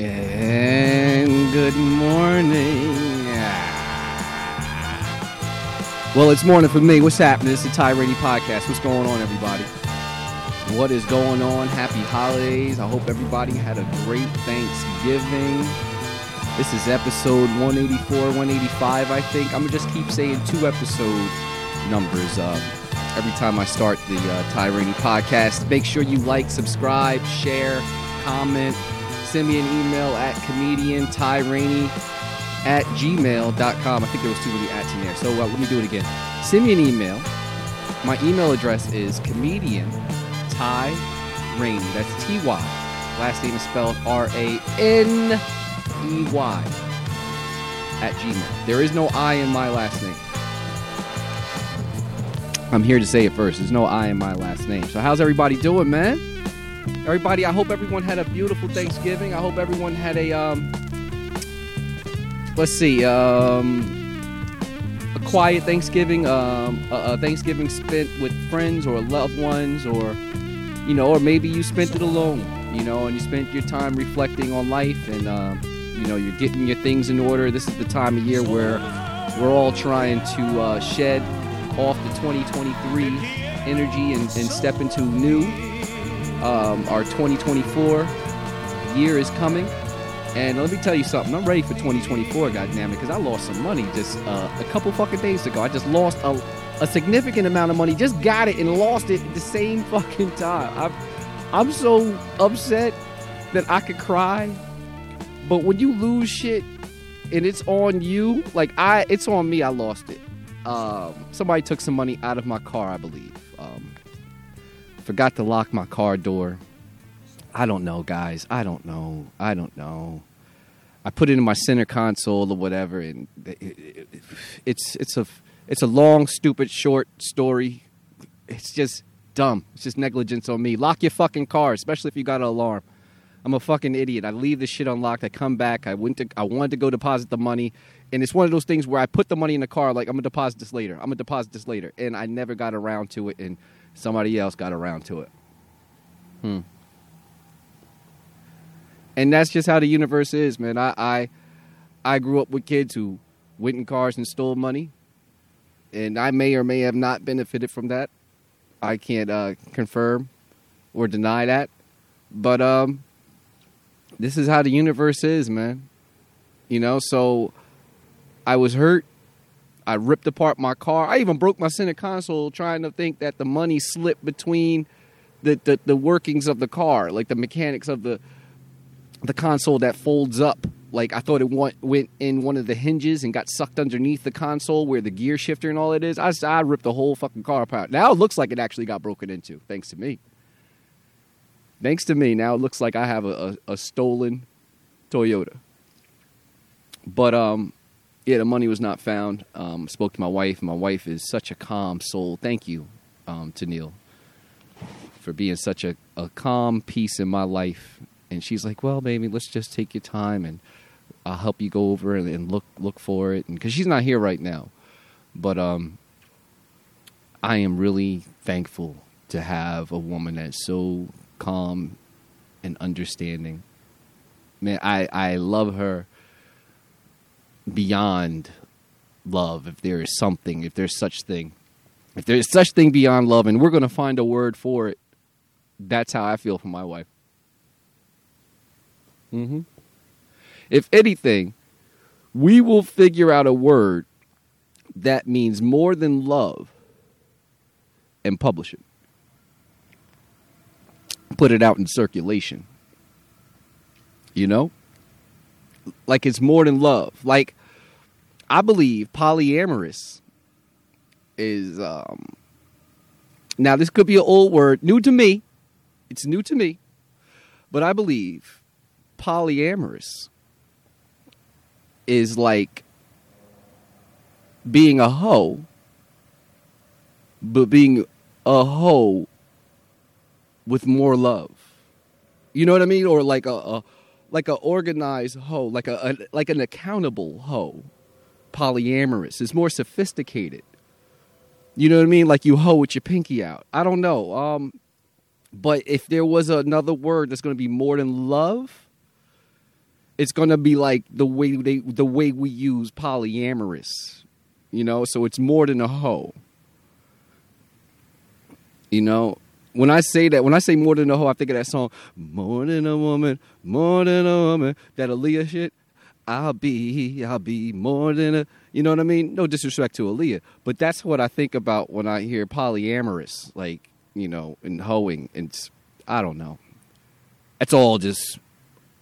And good morning. Well, it's morning for me. What's happening? It's the Ty Raney Podcast. What's going on, everybody? What is going on? Happy holidays. I hope everybody had a great Thanksgiving. This is episode 184, 185, I think. I'm going to just keep saying two episode numbers uh, every time I start the uh, Ty Raney Podcast. Make sure you like, subscribe, share, comment. Send me an email at comedian Ty Raney at gmail.com. I think there was too many ats in there. So uh, let me do it again. Send me an email. My email address is comedian Ty Raney. That's T Y. Last name is spelled R A N E Y at Gmail. There is no I in my last name. I'm here to say it first. There's no I in my last name. So how's everybody doing, man? Everybody, I hope everyone had a beautiful Thanksgiving. I hope everyone had a um let's see, um a quiet Thanksgiving, um a, a Thanksgiving spent with friends or loved ones or you know, or maybe you spent it alone, you know, and you spent your time reflecting on life and um you know, you're getting your things in order. This is the time of year where we're all trying to uh, shed off the 2023 energy and, and step into new um, our 2024 year is coming. And let me tell you something. I'm ready for 2024, goddammit, because I lost some money just uh, a couple fucking days ago. I just lost a, a significant amount of money. Just got it and lost it at the same fucking time. I'm, I'm so upset that I could cry. But when you lose shit and it's on you, like I, it's on me. I lost it. Um, somebody took some money out of my car, I believe. Forgot to lock my car door. I don't know, guys. I don't know. I don't know. I put it in my center console or whatever, and it, it, it, it's it's a it's a long, stupid, short story. It's just dumb. It's just negligence on me. Lock your fucking car, especially if you got an alarm. I'm a fucking idiot. I leave this shit unlocked. I come back. I went to I wanted to go deposit the money, and it's one of those things where I put the money in the car. Like I'm gonna deposit this later. I'm gonna deposit this later, and I never got around to it, and somebody else got around to it. Hmm. And that's just how the universe is, man. I I, I grew up with kids who went in cars and stole money, and I may or may have not benefited from that. I can't uh, confirm or deny that, but um, this is how the universe is, man. You know, so I was hurt. I ripped apart my car. I even broke my center console trying to think that the money slipped between the, the, the workings of the car, like the mechanics of the the console that folds up. Like I thought it went, went in one of the hinges and got sucked underneath the console where the gear shifter and all it is. I, I ripped the whole fucking car apart. Now it looks like it actually got broken into, thanks to me. Thanks to me, now it looks like I have a, a, a stolen Toyota. But um, yeah, the money was not found. Um, spoke to my wife. My wife is such a calm soul. Thank you um, to Neil for being such a, a calm piece in my life. And she's like, "Well, baby, let's just take your time, and I'll help you go over and, and look look for it." Because she's not here right now, but um, I am really thankful to have a woman that's so calm and understanding. Man, I I love her beyond love if there is something if there's such thing. If there's such thing beyond love and we're going to find a word for it that's how i feel for my wife. Hmm if anything we will figure out a word that means more than love and publish it. Put it out in circulation. You know? Like it's more than love. Like I believe polyamorous is um now this could be an old word, new to me. It's new to me. But I believe polyamorous is like being a hoe but being a hoe with more love. You know what I mean? Or like a, a like a organized hoe, like a, a like an accountable hoe polyamorous. It's more sophisticated. You know what I mean? Like you hoe with your pinky out. I don't know. Um, but if there was another word that's going to be more than love, it's gonna be like the way they the way we use polyamorous, you know. So it's more than a hoe. You know, when I say that, when I say more than a hoe, I think of that song, "More than a woman, more than a woman." That Aaliyah shit. I'll be, I'll be more than a. You know what I mean? No disrespect to Aaliyah, but that's what I think about when I hear polyamorous, like you know, and hoeing. And I don't know. It's all just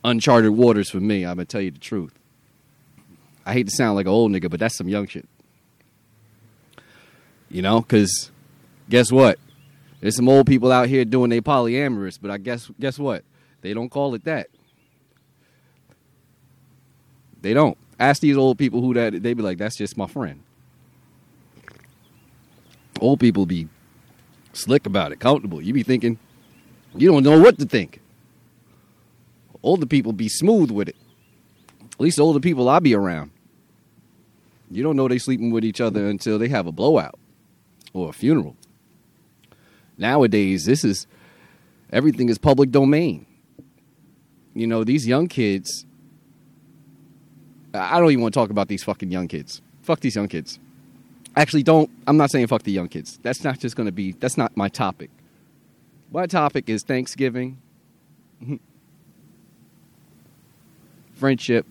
uncharted waters for me. I'm gonna tell you the truth. I hate to sound like an old nigga, but that's some young shit. You know, because guess what? There's some old people out here doing they polyamorous, but I guess guess what? They don't call it that. They don't. Ask these old people who that they be like, that's just my friend. Old people be slick about it, comfortable. You be thinking, you don't know what to think. Older people be smooth with it. At least older people I be around. You don't know they sleeping with each other until they have a blowout or a funeral. Nowadays, this is everything is public domain. You know, these young kids. I don't even want to talk about these fucking young kids. Fuck these young kids. Actually, don't. I'm not saying fuck the young kids. That's not just going to be. That's not my topic. My topic is Thanksgiving, friendship,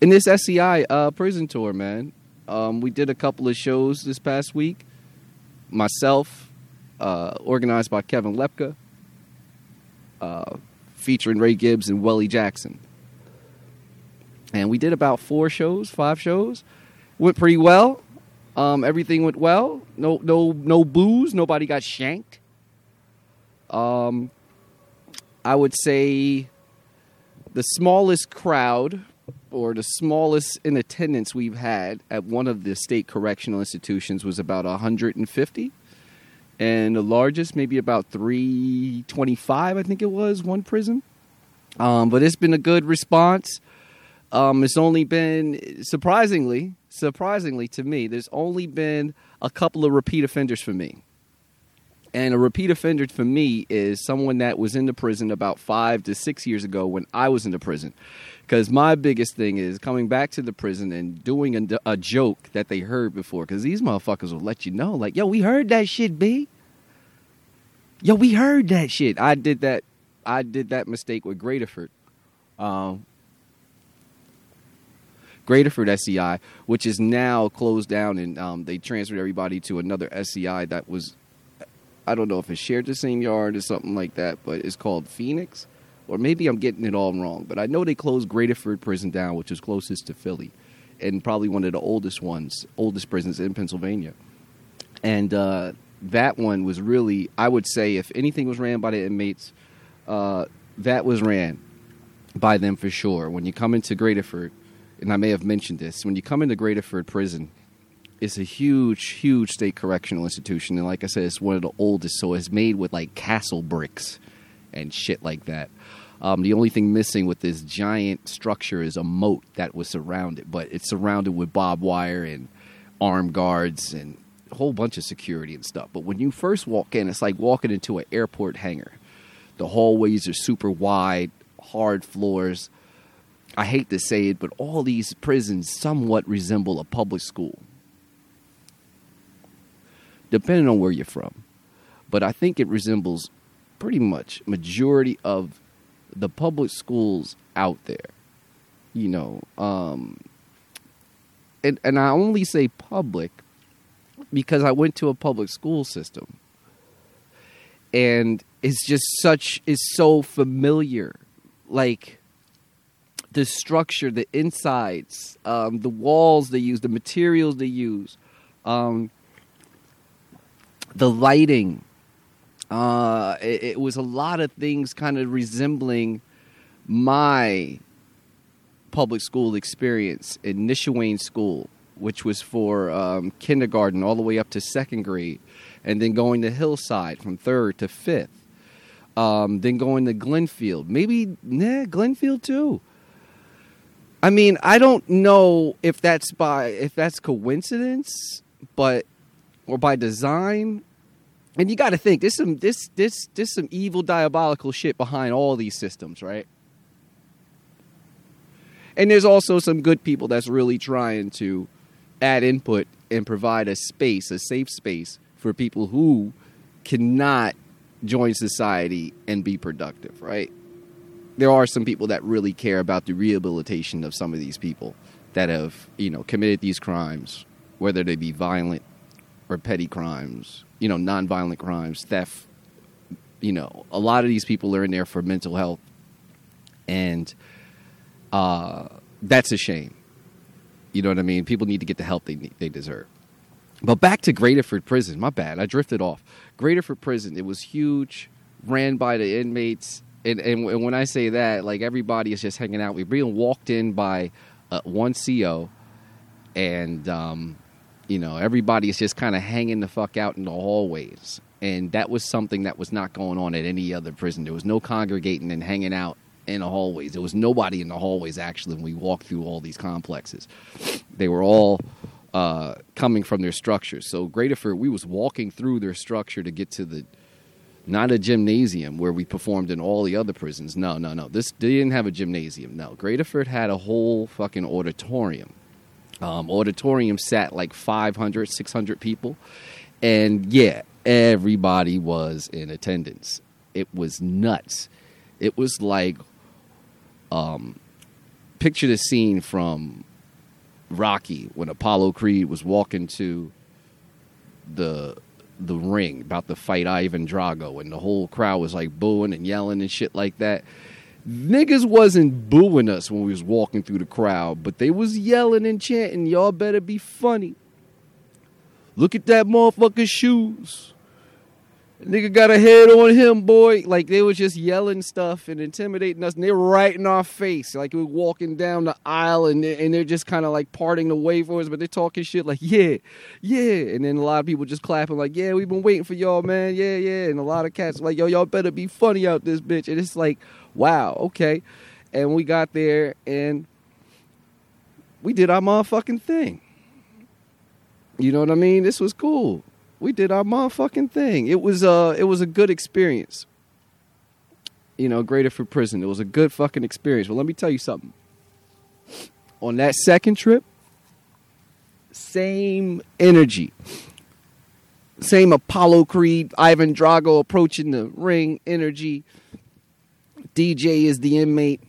in this SCI uh, prison tour, man. Um, we did a couple of shows this past week. Myself, uh, organized by Kevin Lepka, uh, featuring Ray Gibbs and Welly Jackson. And we did about four shows, five shows. Went pretty well. Um, everything went well. No, no, no booze. Nobody got shanked. Um, I would say the smallest crowd or the smallest in attendance we've had at one of the state correctional institutions was about 150 and the largest maybe about 325 i think it was one prison um, but it's been a good response um, it's only been surprisingly surprisingly to me there's only been a couple of repeat offenders for me and a repeat offender for me is someone that was in the prison about five to six years ago when I was in the prison. Because my biggest thing is coming back to the prison and doing a, a joke that they heard before. Because these motherfuckers will let you know, like, yo, we heard that shit, B. Yo, we heard that shit. I did that. I did that mistake with Graterford. Um, Graterford SCI, which is now closed down, and um, they transferred everybody to another SCI that was, I don't know if it shared the same yard or something like that, but it's called Phoenix, or maybe I'm getting it all wrong. But I know they closed Graterford Prison down, which is closest to Philly, and probably one of the oldest ones, oldest prisons in Pennsylvania, and uh, that one was really, I would say, if anything was ran by the inmates, uh, that was ran by them for sure. When you come into Graterford and I may have mentioned this, when you come into Graterford Prison, it's a huge, huge state correctional institution. And like I said, it's one of the oldest, so it's made with like castle bricks and shit like that. Um, the only thing missing with this giant structure is a moat that was surrounded, but it's surrounded with barbed wire and armed guards and a whole bunch of security and stuff. But when you first walk in, it's like walking into an airport hangar. The hallways are super wide, hard floors I hate to say it, but all these prisons somewhat resemble a public school, depending on where you're from. But I think it resembles pretty much majority of the public schools out there. You know, um, and and I only say public because I went to a public school system, and it's just such it's so familiar, like the structure, the insides, um, the walls they use, the materials they use, um, the lighting. Uh, it, it, was a lot of things kind of resembling my public school experience in Nishuane School, which was for um, kindergarten all the way up to second grade, and then going to Hillside from third to fifth. Um, then going to Glenfield, maybe nah, Glenfield too. I mean, I don't know if that's by if that's coincidence, but or by design. And you got to think this some this this this some evil diabolical shit behind all these systems, right? And there's also some good people that's really trying to add input and provide a space, a safe space for people who cannot join society and be productive, right? There are some people that really care about the rehabilitation of some of these people that have, you know, committed these crimes, whether they be violent or petty crimes, you know, nonviolent crimes, theft. You know, a lot of these people are in there for mental health, and uh, that's a shame. You know what I mean? People need to get the help they need, they deserve. But back to Graterford Prison. My bad. I drifted off. Graterford Prison. It was huge, ran by the inmates, and, and, and when I say that, like everybody is just hanging out. We're being walked in by uh, one CO, and um, you know everybody is just kind of hanging the fuck out in the hallways. And that was something that was not going on at any other prison. There was no congregating and hanging out in the hallways. There was nobody in the hallways actually when we walked through all these complexes. They were all uh, coming from their structures. So Graterford, we was walking through their structure to get to the not a gymnasium where we performed in all the other prisons. No, no, no. This didn't have a gymnasium. No, Graterford had a whole fucking auditorium. Um, auditorium sat like 500, 600 people, and yeah, everybody was in attendance. It was nuts. It was like, um, picture the scene from Rocky when Apollo Creed was walking to the the ring about to fight Ivan Drago, and the whole crowd was like booing and yelling and shit like that. Niggas wasn't booing us when we was walking through the crowd, but they was yelling and chanting, "Y'all better be funny." Look at that motherfucker's shoes. Nigga got a head on him, boy. Like they was just yelling stuff and intimidating us, and they were right in our face. Like we were walking down the aisle, and they're, and they're just kind of like parting the way for us, but they're talking shit like, "Yeah, yeah," and then a lot of people just clapping like, "Yeah, we've been waiting for y'all, man. Yeah, yeah," and a lot of cats like, "Yo, y'all better be funny out this bitch," and it's like, wow, okay. And we got there, and we did our motherfucking thing. You know what I mean? This was cool we did our motherfucking thing. It was uh it was a good experience. You know, Graterford Prison. It was a good fucking experience. Well, let me tell you something. On that second trip, same energy. Same Apollo Creed, Ivan Drago approaching the ring energy. DJ is the inmate.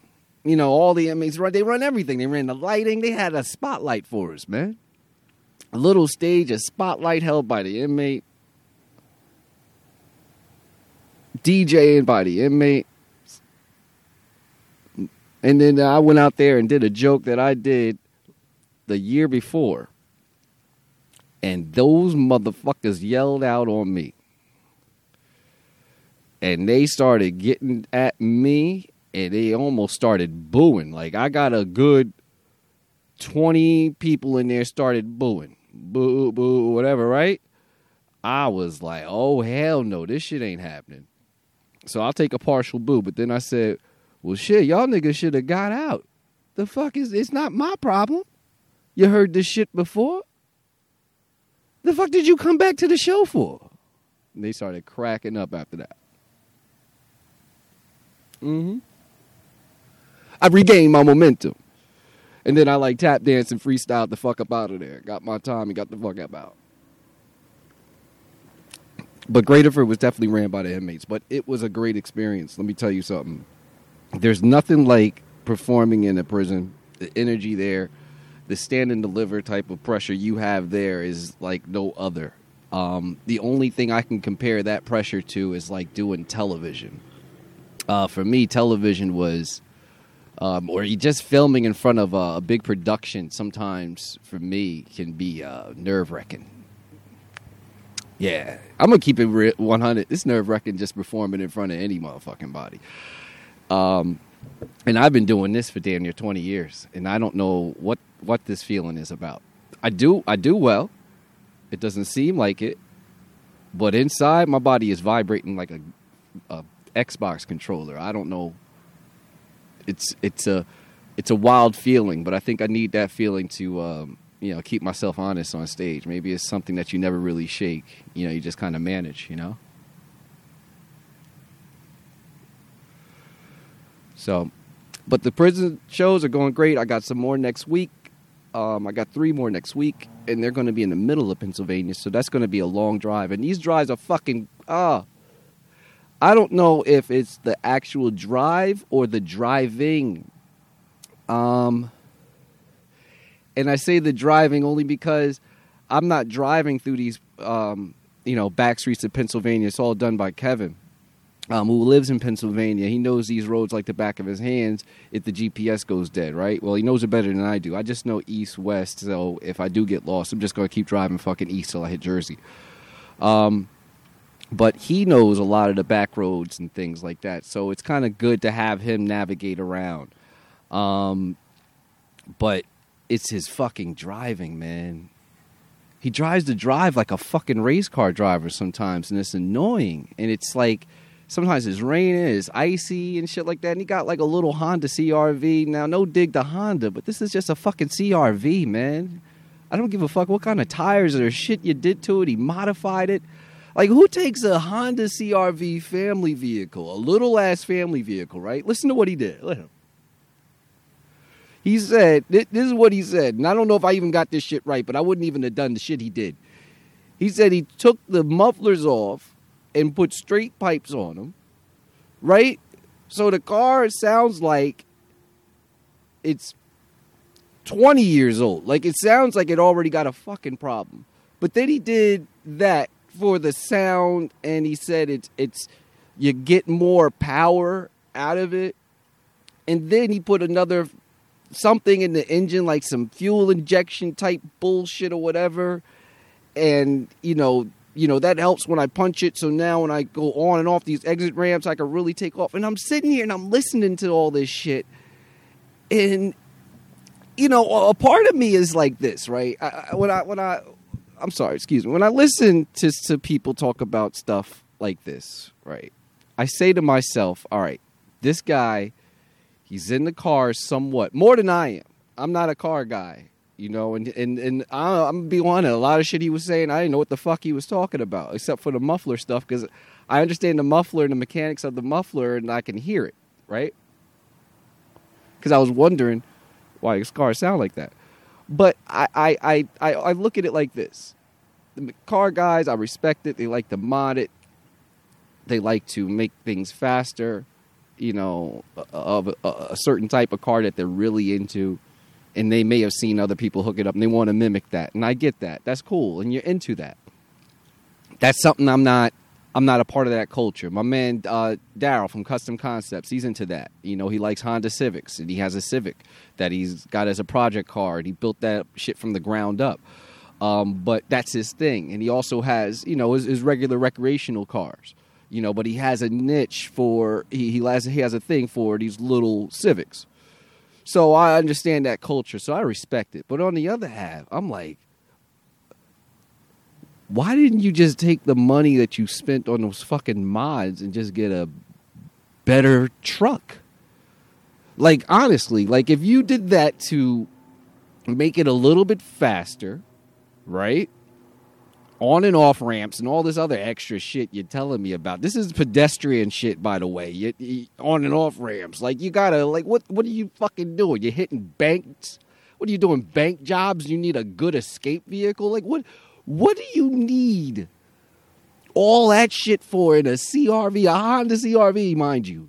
You know, all the inmates run they run everything. They ran the lighting. They had a spotlight for us, man a little stage, a spotlight held by the inmate, DJing by the inmate. And then I went out there and did a joke that I did the year before. And those motherfuckers yelled out on me. And they started getting at me and they almost started booing. Like I got a good 20 people in there started booing boo, boo, whatever, right? I was like, oh, hell no, this shit ain't happening. So I'll take a partial boo. But then I said, well, shit, y'all niggas should have got out. The fuck is, it's not my problem. You heard this shit before? The fuck did you come back to the show for? And they started cracking up after that. Mm-hmm. I regained my momentum. And then I like tap dance and freestyle the fuck up out of there. Got my time and got the fuck up out. But Graterford was definitely ran by the inmates. But it was a great experience. Let me tell you something. There's nothing like performing in a prison. The energy there, the stand and deliver type of pressure you have there is like no other. Um, the only thing I can compare that pressure to is like doing television. Uh, for me, television was um, or you just filming in front of a, a, big production sometimes for me can be uh, nerve wracking. Yeah, I'm gonna keep it 100. It's nerve wracking just performing in front of any motherfucking body. Um, and I've been doing this for damn near 20 years, and I don't know what what this feeling is about. I do I do well. It doesn't seem like it, but inside my body is vibrating like a, a Xbox controller. I don't know it's it's a it's a wild feeling, but I think I need that feeling to um, you know keep myself honest on stage. Maybe it's something that you never really shake. You know, you just kind of manage. You know. So, but the prison shows are going great. I got some more next week. Um, I got three more next week, and they're going to be in the middle of Pennsylvania, so that's going to be a long drive. And these drives are fucking ah. I don't know if it's the actual drive or the driving. Um, and I say the driving only because I'm not driving through these, um, you know, back streets of Pennsylvania. It's all done by Kevin, um, who lives in Pennsylvania. He knows these roads like the back of his hands if the GPS goes dead, right? Well, he knows it better than I do. I just know east, west. So if I do get lost, I'm just going to keep driving fucking east till I hit Jersey. Um, but he knows a lot of the back roads and things like that. So it's kind of good to have him navigate around. Um, but it's his fucking driving, man. He drives the drive like a fucking race car driver sometimes, and it's annoying. And it's like sometimes it's raining, it's icy and shit like that. And he got like a little Honda CRV. Now, no dig to Honda, but this is just a fucking CRV, man. I don't give a fuck what kind of tires or shit you did to it. He modified it. Like, who takes a Honda CRV family vehicle, a little ass family vehicle, right? Listen to what he did. Listen. He said, this is what he said, and I don't know if I even got this shit right, but I wouldn't even have done the shit he did. He said he took the mufflers off and put straight pipes on them, right? So the car sounds like it's 20 years old. Like it sounds like it already got a fucking problem. But then he did that for the sound and he said it's it's you get more power out of it. And then he put another something in the engine like some fuel injection type bullshit or whatever. And you know, you know that helps when I punch it. So now when I go on and off these exit ramps, I can really take off. And I'm sitting here and I'm listening to all this shit, and you know, a part of me is like this, right? I, when I when I I'm sorry, excuse me. When I listen to to people talk about stuff like this, right? I say to myself, all right, this guy, he's in the car somewhat more than I am. I'm not a car guy, you know, and and and I, I'm gonna be honest. A lot of shit he was saying, I didn't know what the fuck he was talking about, except for the muffler stuff, because I understand the muffler and the mechanics of the muffler, and I can hear it, right? Because I was wondering why his car sound like that. But I, I, I, I, look at it like this. The car guys, I respect it. They like to mod it. They like to make things faster, you know, of a, a certain type of car that they're really into. And they may have seen other people hook it up and they want to mimic that. And I get that. That's cool. And you're into that. That's something I'm not I'm not a part of that culture. My man uh, Daryl from Custom Concepts, he's into that. You know, he likes Honda Civics, and he has a Civic that he's got as a project car. And he built that shit from the ground up. Um, but that's his thing, and he also has, you know, his, his, regular recreational cars. You know, but he has a niche for he he has he has a thing for these little Civics. So I understand that culture, so I respect it. But on the other half, I'm like, why didn't you just take the money that you spent on those fucking mods and just get a better truck? Like honestly, like if you did that to make it a little bit faster, right? On and off ramps and all this other extra shit you're telling me about. This is pedestrian shit, by the way. You, you, on and off ramps, like you gotta, like, what? What are you fucking doing? You're hitting banks. What are you doing? Bank jobs? You need a good escape vehicle? Like what? What do you need all that shit for in a CRV, a Honda CRV, mind you?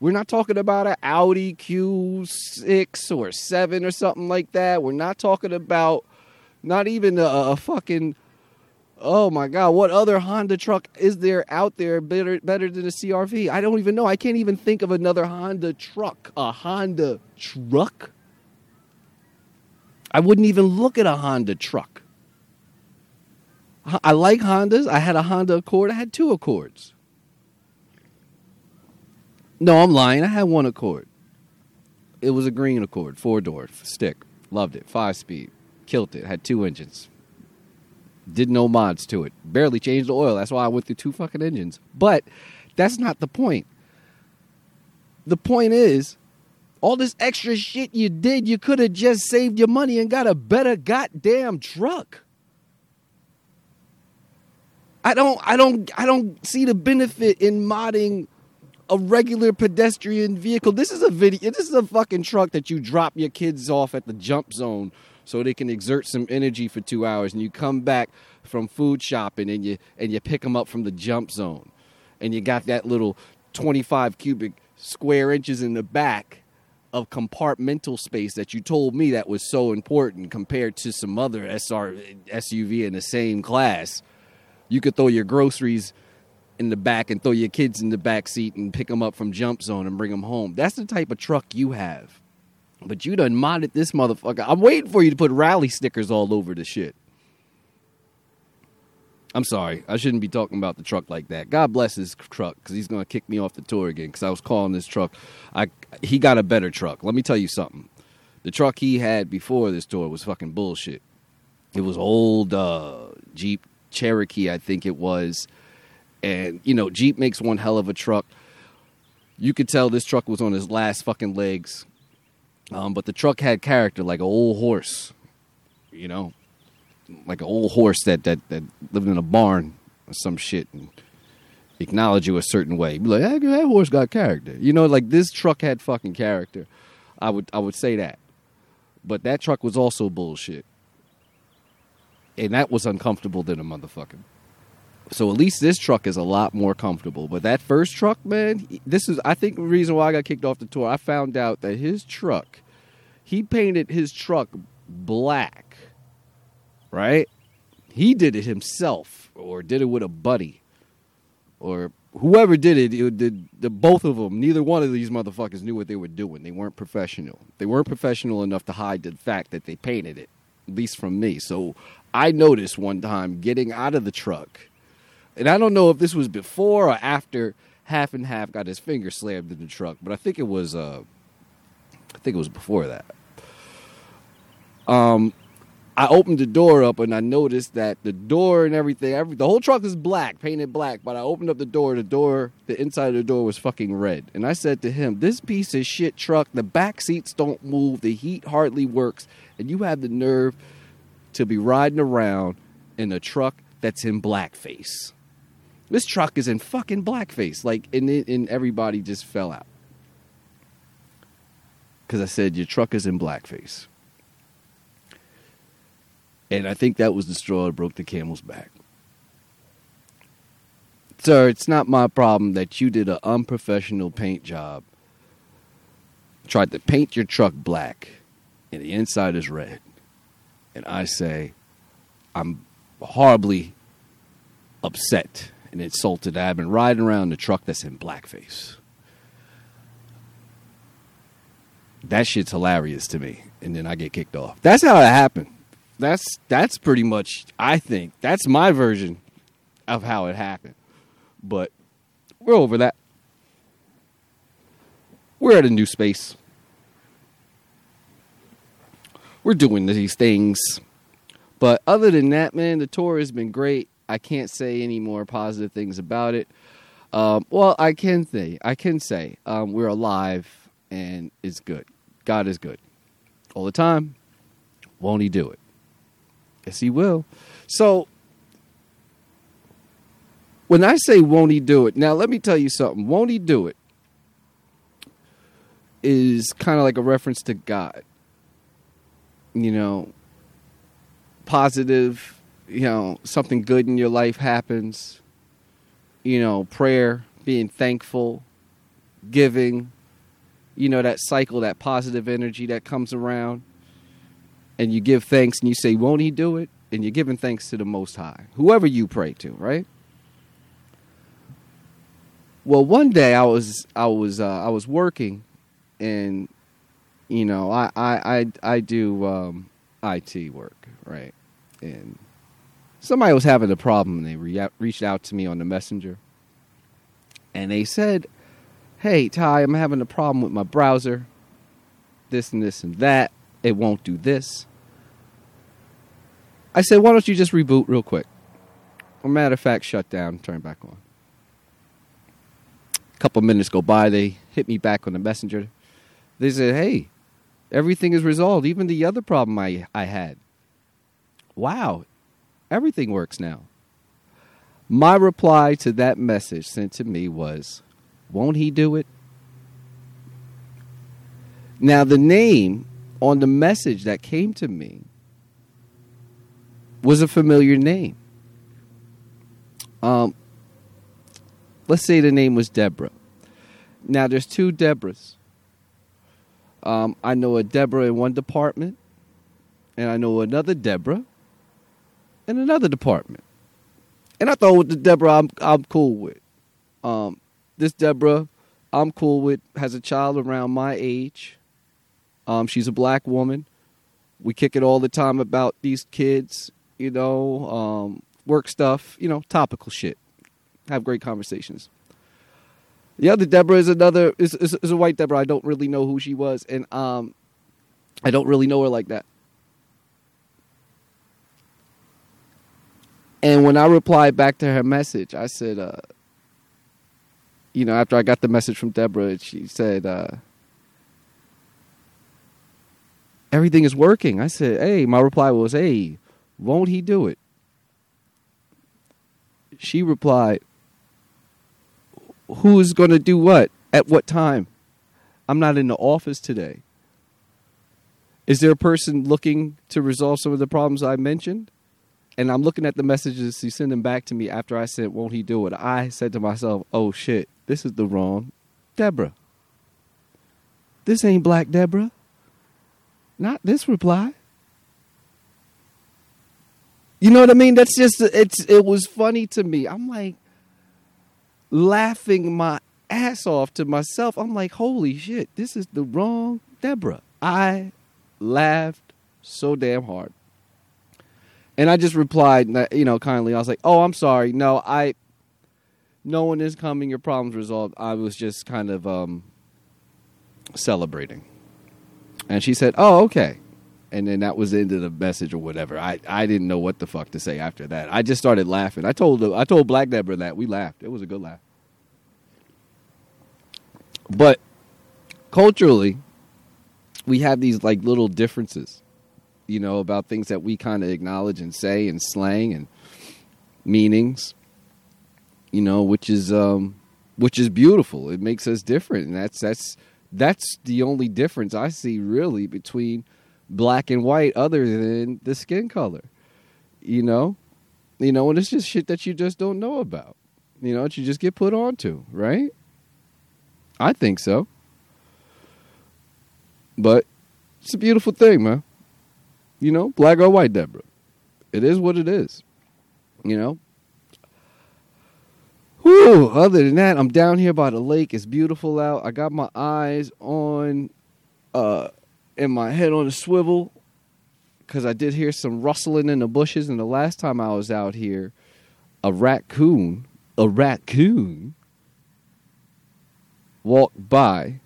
We're not talking about an Audi Q6 or 7 or something like that. We're not talking about not even a, a fucking Oh my God! What other Honda truck is there out there better better than a CRV? I don't even know. I can't even think of another Honda truck. A Honda truck? I wouldn't even look at a Honda truck. I like Hondas. I had a Honda Accord. I had two Accords. No, I'm lying. I had one Accord. It was a green Accord, four door stick. Loved it. Five speed. Killed it. Had two engines. Did no mods to it. Barely changed the oil. That's why I went through two fucking engines. But that's not the point. The point is, all this extra shit you did, you could have just saved your money and got a better goddamn truck. I don't I don't I don't see the benefit in modding a regular pedestrian vehicle. This is a video. This is a fucking truck that you drop your kids off at the jump zone so they can exert some energy for two hours, and you come back from food shopping and you and you pick them up from the jump zone, and you got that little 25 cubic square inches in the back of compartmental space that you told me that was so important compared to some other SR SUV in the same class. You could throw your groceries in the back and throw your kids in the back seat and pick them up from jump zone and bring them home. That's the type of truck you have. But you done modded this motherfucker. I'm waiting for you to put rally stickers all over the shit. I'm sorry. I shouldn't be talking about the truck like that. God bless his truck because he's going to kick me off the tour again because I was calling this truck. I He got a better truck. Let me tell you something. The truck he had before this tour was fucking bullshit. It was old uh, Jeep Cherokee, I think it was. And, you know, Jeep makes one hell of a truck. You could tell this truck was on his last fucking legs. Um, but the truck had character like an old horse, you know, like an old horse that that that lived in a barn or some shit and acknowledge you a certain way. Be like, hey, that horse got character. You know, like this truck had fucking character. I would I would say that. But that truck was also bullshit. And that was uncomfortable than a motherfucker. So at least this truck is a lot more comfortable. But that first truck, man, this is I think the reason why I got kicked off the tour. I found out that his truck, he painted his truck black right? He did it himself, or did it with a buddy, or whoever did it. it the, the both of them, neither one of these motherfuckers knew what they were doing. They weren't professional. They weren't professional enough to hide the fact that they painted it, at least from me. So I noticed one time getting out of the truck, and I don't know if this was before or after half and half got his finger slammed in the truck, but I think it was. Uh, I think it was before that. Um, I opened the door up and I noticed that the door and everything, every the whole truck is black, painted black. But I opened up the door, the door, the inside of the door was fucking red. And I said to him, "This piece of shit truck, the back seats don't move, the heat hardly works, and you have the nerve to be riding around in a truck that's in blackface. This truck is in fucking blackface, like, and and everybody just fell out because I said your truck is in blackface." And I think that was the straw that broke the camel's back. Sir, it's not my problem that you did an unprofessional paint job. Tried to paint your truck black and the inside is red. And I say, I'm horribly upset and insulted. I've been riding around the truck that's in blackface. That shit's hilarious to me. And then I get kicked off. That's how it happened that's that's pretty much I think that's my version of how it happened. But we're over that. We're at a new space. We're doing these things. But other than that, man, the tour has been great. I can't say any more positive things about it. Um, well, I can say, I can say, um, we're alive and it's good. God is good all the time. Won't He do it? Yes, he will. So when I say won't he do it, now let me tell you something. Won't he do it is kind of like a reference to God. You know, positive, you know, something good in your life happens. You know, prayer, being thankful, giving, you know, that cycle, that positive energy that comes around and you give thanks and you say, Won't he do it? And you're giving thanks to the Most High, whoever you pray to, right? Well, one day I was I was uh, I was working, and you know I I I, I do um, IT work, right? And somebody was having a problem, and they re- reached out to me on the messenger, and they said, "Hey Ty, I'm having a problem with my browser. This and this and that it won't do this. I said, why don't you just reboot real quick? Or matter of fact, shut down, turn back on. A couple minutes go by, they hit me back on the messenger. They said, hey, everything is resolved, even the other problem I, I had. Wow, everything works now. My reply to that message sent to me was, Won't he do it? Now, the name on the message that came to me was a familiar name. Um, let's say the name was Deborah. Now, there's two Deborahs. Um, I know a Deborah in one department, and I know another Deborah in another department. And I thought with the Deborah I'm I'm cool with. Um, this Deborah I'm cool with has a child around my age. Um, she's a black woman. We kick it all the time about these kids, you know, um, work stuff, you know, topical shit. Have great conversations. The other Deborah is another is, is, is a white Deborah. I don't really know who she was, and um, I don't really know her like that. And when I replied back to her message, I said, uh, you know, after I got the message from Deborah, she said, uh, everything is working. I said, hey, my reply was, hey, won't he do it? She replied, who's going to do what? At what time? I'm not in the office today. Is there a person looking to resolve some of the problems I mentioned? and I'm looking at the messages he's sending back to me after I said, "Won't he do it?" I said to myself, "Oh shit, this is the wrong Deborah. This ain't Black Deborah. Not this reply." You know what I mean? That's just it's. It was funny to me. I'm like laughing my ass off to myself. I'm like, "Holy shit, this is the wrong Deborah." I laughed so damn hard. And I just replied, you know, kindly. I was like, "Oh, I'm sorry. No, I. No one is coming. Your problem's resolved. I was just kind of um, celebrating." And she said, "Oh, okay." And then that was the end of the message or whatever. I, I didn't know what the fuck to say after that. I just started laughing. I told I told Black Deborah that we laughed. It was a good laugh. But culturally, we have these like little differences you know, about things that we kind of acknowledge and say and slang and meanings, you know, which is um, which is beautiful. It makes us different, and that's that's that's the only difference I see really between black and white, other than the skin color. You know, you know, and it's just shit that you just don't know about. You know, that you just get put onto, right? I think so. But it's a beautiful thing, man you know, black or white, Deborah. It is what it is. You know? Whew, other than that, I'm down here by the lake. It's beautiful out. I got my eyes on uh and my head on a swivel because I did hear some rustling in the bushes. And the last time I was out here, a raccoon, a raccoon walked by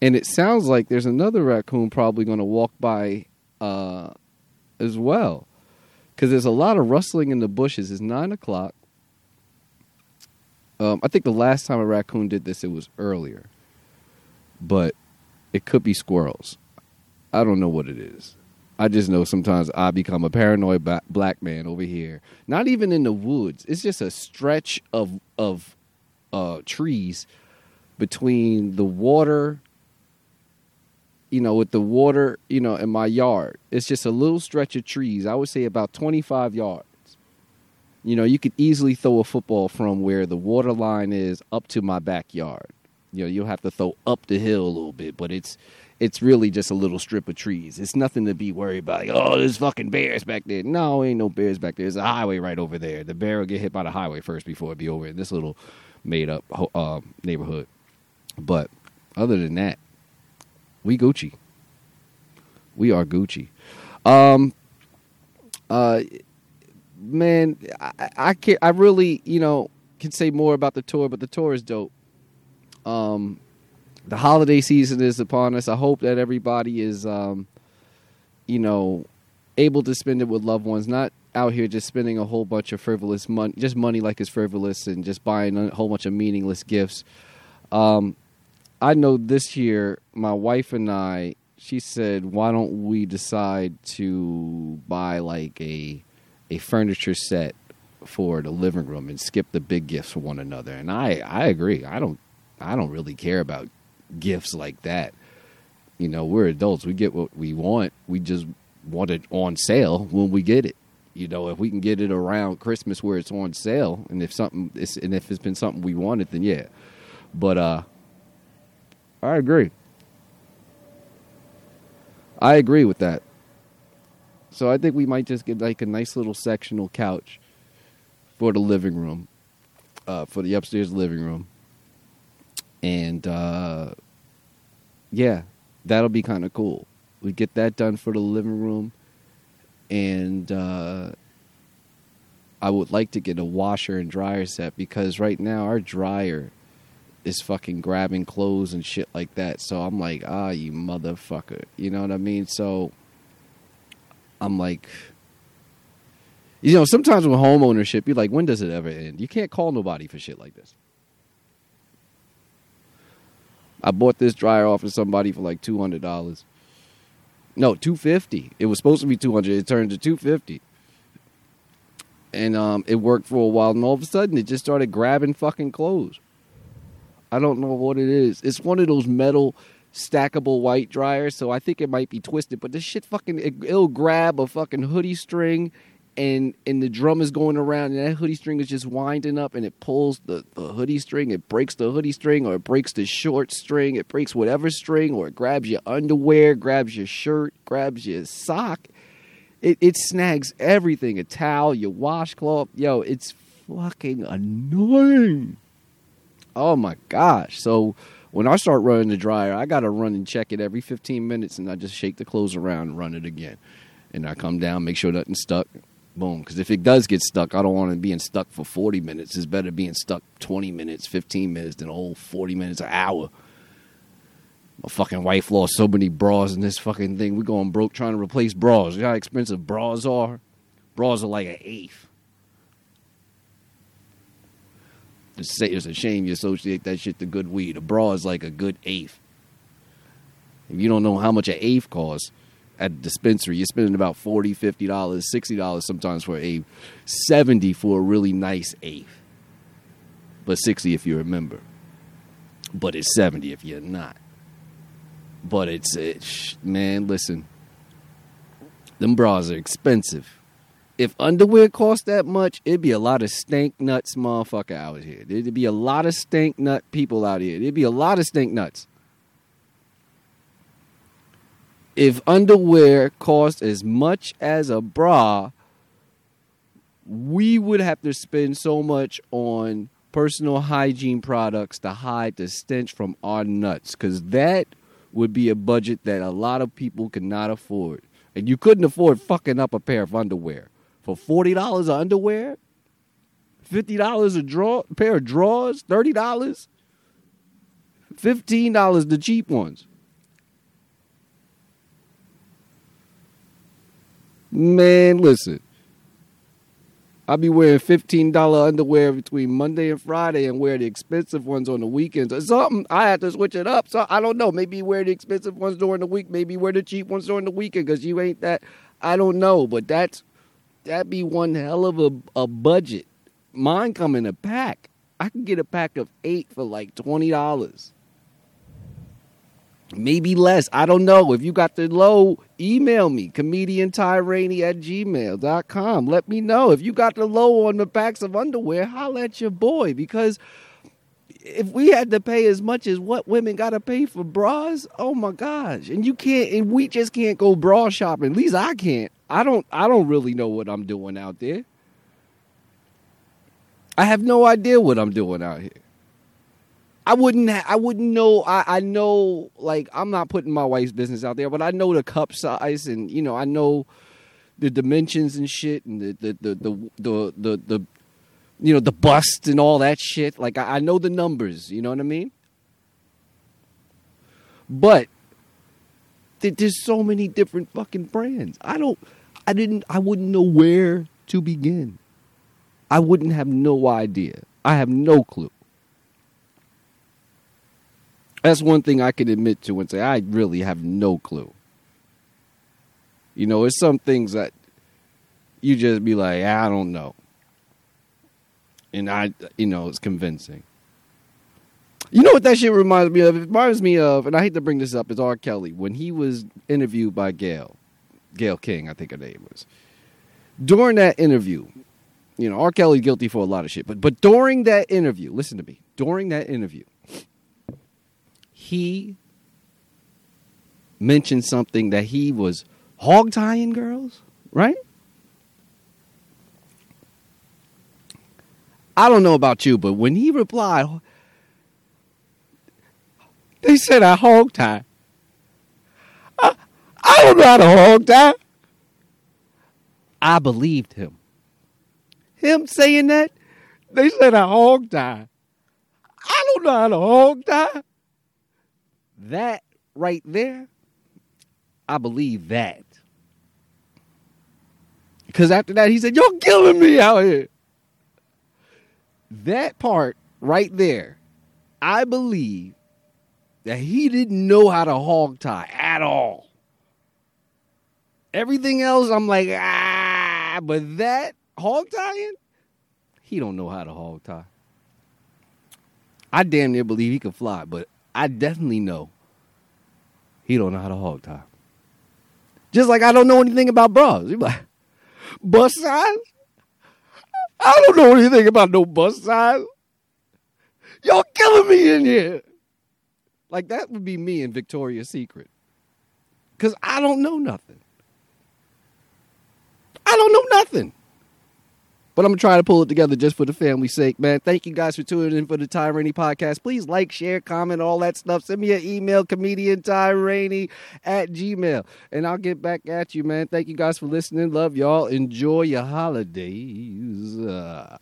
and it sounds like there's another raccoon probably going to walk by uh, as well because there's a lot of rustling in the bushes it's nine o'clock um, i think the last time a raccoon did this it was earlier but it could be squirrels i don't know what it is i just know sometimes i become a paranoid ba- black man over here not even in the woods it's just a stretch of of uh, trees between the water you know, with the water, you know, in my yard. It's just a little stretch of trees. I would say about 25 yards. You know, you could easily throw a football from where the water line is up to my backyard. You know, you'll have to throw up the hill a little bit, but it's it's really just a little strip of trees. It's nothing to be worried about. Like, oh, there's fucking bears back there. No, ain't no bears back there. There's a highway right over there. The bear will get hit by the highway first before it be over in this little made up uh, neighborhood. But other than that, we Gucci. We are Gucci. Um, uh, man, I, I can I really, you know, can say more about the tour, but the tour is dope. Um, the holiday season is upon us. I hope that everybody is, um, you know, able to spend it with loved ones, not out here just spending a whole bunch of frivolous money, just money like it's frivolous, and just buying a whole bunch of meaningless gifts. Um, I know this year, my wife and I, she said, why don't we decide to buy like a a furniture set for the living room and skip the big gifts for one another. And I I agree. I don't I don't really care about gifts like that. You know, we're adults. We get what we want. We just want it on sale when we get it. You know, if we can get it around Christmas where it's on sale, and if something, it's, and if it's been something we wanted, then yeah. But uh, I agree. I agree with that. So I think we might just get like a nice little sectional couch for the living room, uh, for the upstairs living room, and uh, yeah, that'll be kind of cool. We get that done for the living room, and uh, I would like to get a washer and dryer set because right now our dryer is fucking grabbing clothes and shit like that. So I'm like, ah, you motherfucker. You know what I mean? So I'm like, you know, sometimes with home ownership, you're like, when does it ever end? You can't call nobody for shit like this. I bought this dryer off of somebody for like two hundred dollars. No, two fifty. It was supposed to be two hundred. It turned to two fifty. And um, it worked for a while, and all of a sudden, it just started grabbing fucking clothes. I don't know what it is. It's one of those metal stackable white dryer, so I think it might be twisted. But this shit fucking it, will grab a fucking hoodie string, and and the drum is going around, and that hoodie string is just winding up, and it pulls the, the hoodie string. It breaks the hoodie string, or it breaks the short string. It breaks whatever string, or it grabs your underwear, grabs your shirt, grabs your sock. It it snags everything. A towel, your washcloth. Yo, it's fucking annoying. Oh my gosh. So when I start running the dryer, I got to run and check it every 15 minutes and I just shake the clothes around and run it again. And I come down, make sure nothing's stuck. Boom. Because if it does get stuck, I don't want it being stuck for 40 minutes. It's better being stuck 20 minutes, 15 minutes than a whole 40 minutes, an hour. My fucking wife lost so many bras in this fucking thing. We're going broke trying to replace bras. You know how expensive bras are? Bras are like an eighth. say it's a shame you associate that shit to good weed. A bra is like a good eighth. If you don't know how much an eighth costs at a dispensary, you're spending about $40, $50, $60 sometimes for a 70 for a really nice eighth. But 60 if you remember. But it's 70 if you're not. But it's, it's man, listen. Them bras are expensive if underwear cost that much, it'd be a lot of stank nuts motherfucker out here. There'd be a lot of stank nut people out here. There'd be a lot of stink nuts. If underwear cost as much as a bra, we would have to spend so much on personal hygiene products to hide the stench from our nuts because that would be a budget that a lot of people could not afford. And you couldn't afford fucking up a pair of underwear for forty dollars of underwear, fifty dollars a draw pair of drawers, thirty dollars, fifteen dollars the cheap ones. Man, listen. I'll be wearing fifteen dollar underwear between Monday and Friday, and wear the expensive ones on the weekends or something. I have to switch it up. So I don't know. Maybe wear the expensive ones during the week. Maybe wear the cheap ones during the weekend because you ain't that. I don't know, but that's that'd be one hell of a, a budget. Mine come in a pack. I can get a pack of eight for like twenty dollars. Maybe less. I don't know. If you got the low, email me, comedian Ty Raney at gmail.com. Let me know. If you got the low on the packs of underwear, holla at your boy. Because if we had to pay as much as what women got to pay for bras, oh my gosh. And you can't, and we just can't go bra shopping. At least I can't. I don't I don't really know what I'm doing out there. I have no idea what I'm doing out here. I wouldn't I wouldn't know I, I know like I'm not putting my wife's business out there, but I know the cup size and you know, I know the dimensions and shit and the the the the the, the, the you know, the bust and all that shit. Like I, I know the numbers, you know what I mean? But there's so many different fucking brands. I don't I didn't I wouldn't know where to begin. I wouldn't have no idea. I have no clue. That's one thing I can admit to and say I really have no clue. You know, it's some things that you just be like, I don't know. and I, you know, it's convincing. You know what that shit reminds me of? It reminds me of, and I hate to bring this up, is R. Kelly when he was interviewed by Gayle, Gayle King, I think her name was. During that interview, you know, R. Kelly's guilty for a lot of shit, but but during that interview, listen to me. During that interview, he mentioned something that he was hog tying girls, right? I don't know about you, but when he replied, they said I hog tie. I, don't know how to hog tie. I believed him. Him saying that, they said I hog tie. I don't know how to hog tie. That right there, I believe that. Because after that, he said, You're killing me out here. That part right there, I believe that he didn't know how to hog tie at all. Everything else, I'm like, ah, but that hog tying, he don't know how to hog tie. I damn near believe he could fly, but I definitely know he don't know how to hog tie. Just like I don't know anything about bras. You like bust size? I don't know anything about no bust size. Y'all killing me in here. Like that would be me in Victoria's Secret. Cause I don't know nothing. I don't know nothing. But I'm gonna try to pull it together just for the family's sake, man. Thank you guys for tuning in for the Ty Raney podcast. Please like, share, comment, all that stuff. Send me an email, comedian Ty Raney at Gmail. And I'll get back at you, man. Thank you guys for listening. Love y'all. Enjoy your holidays. Uh...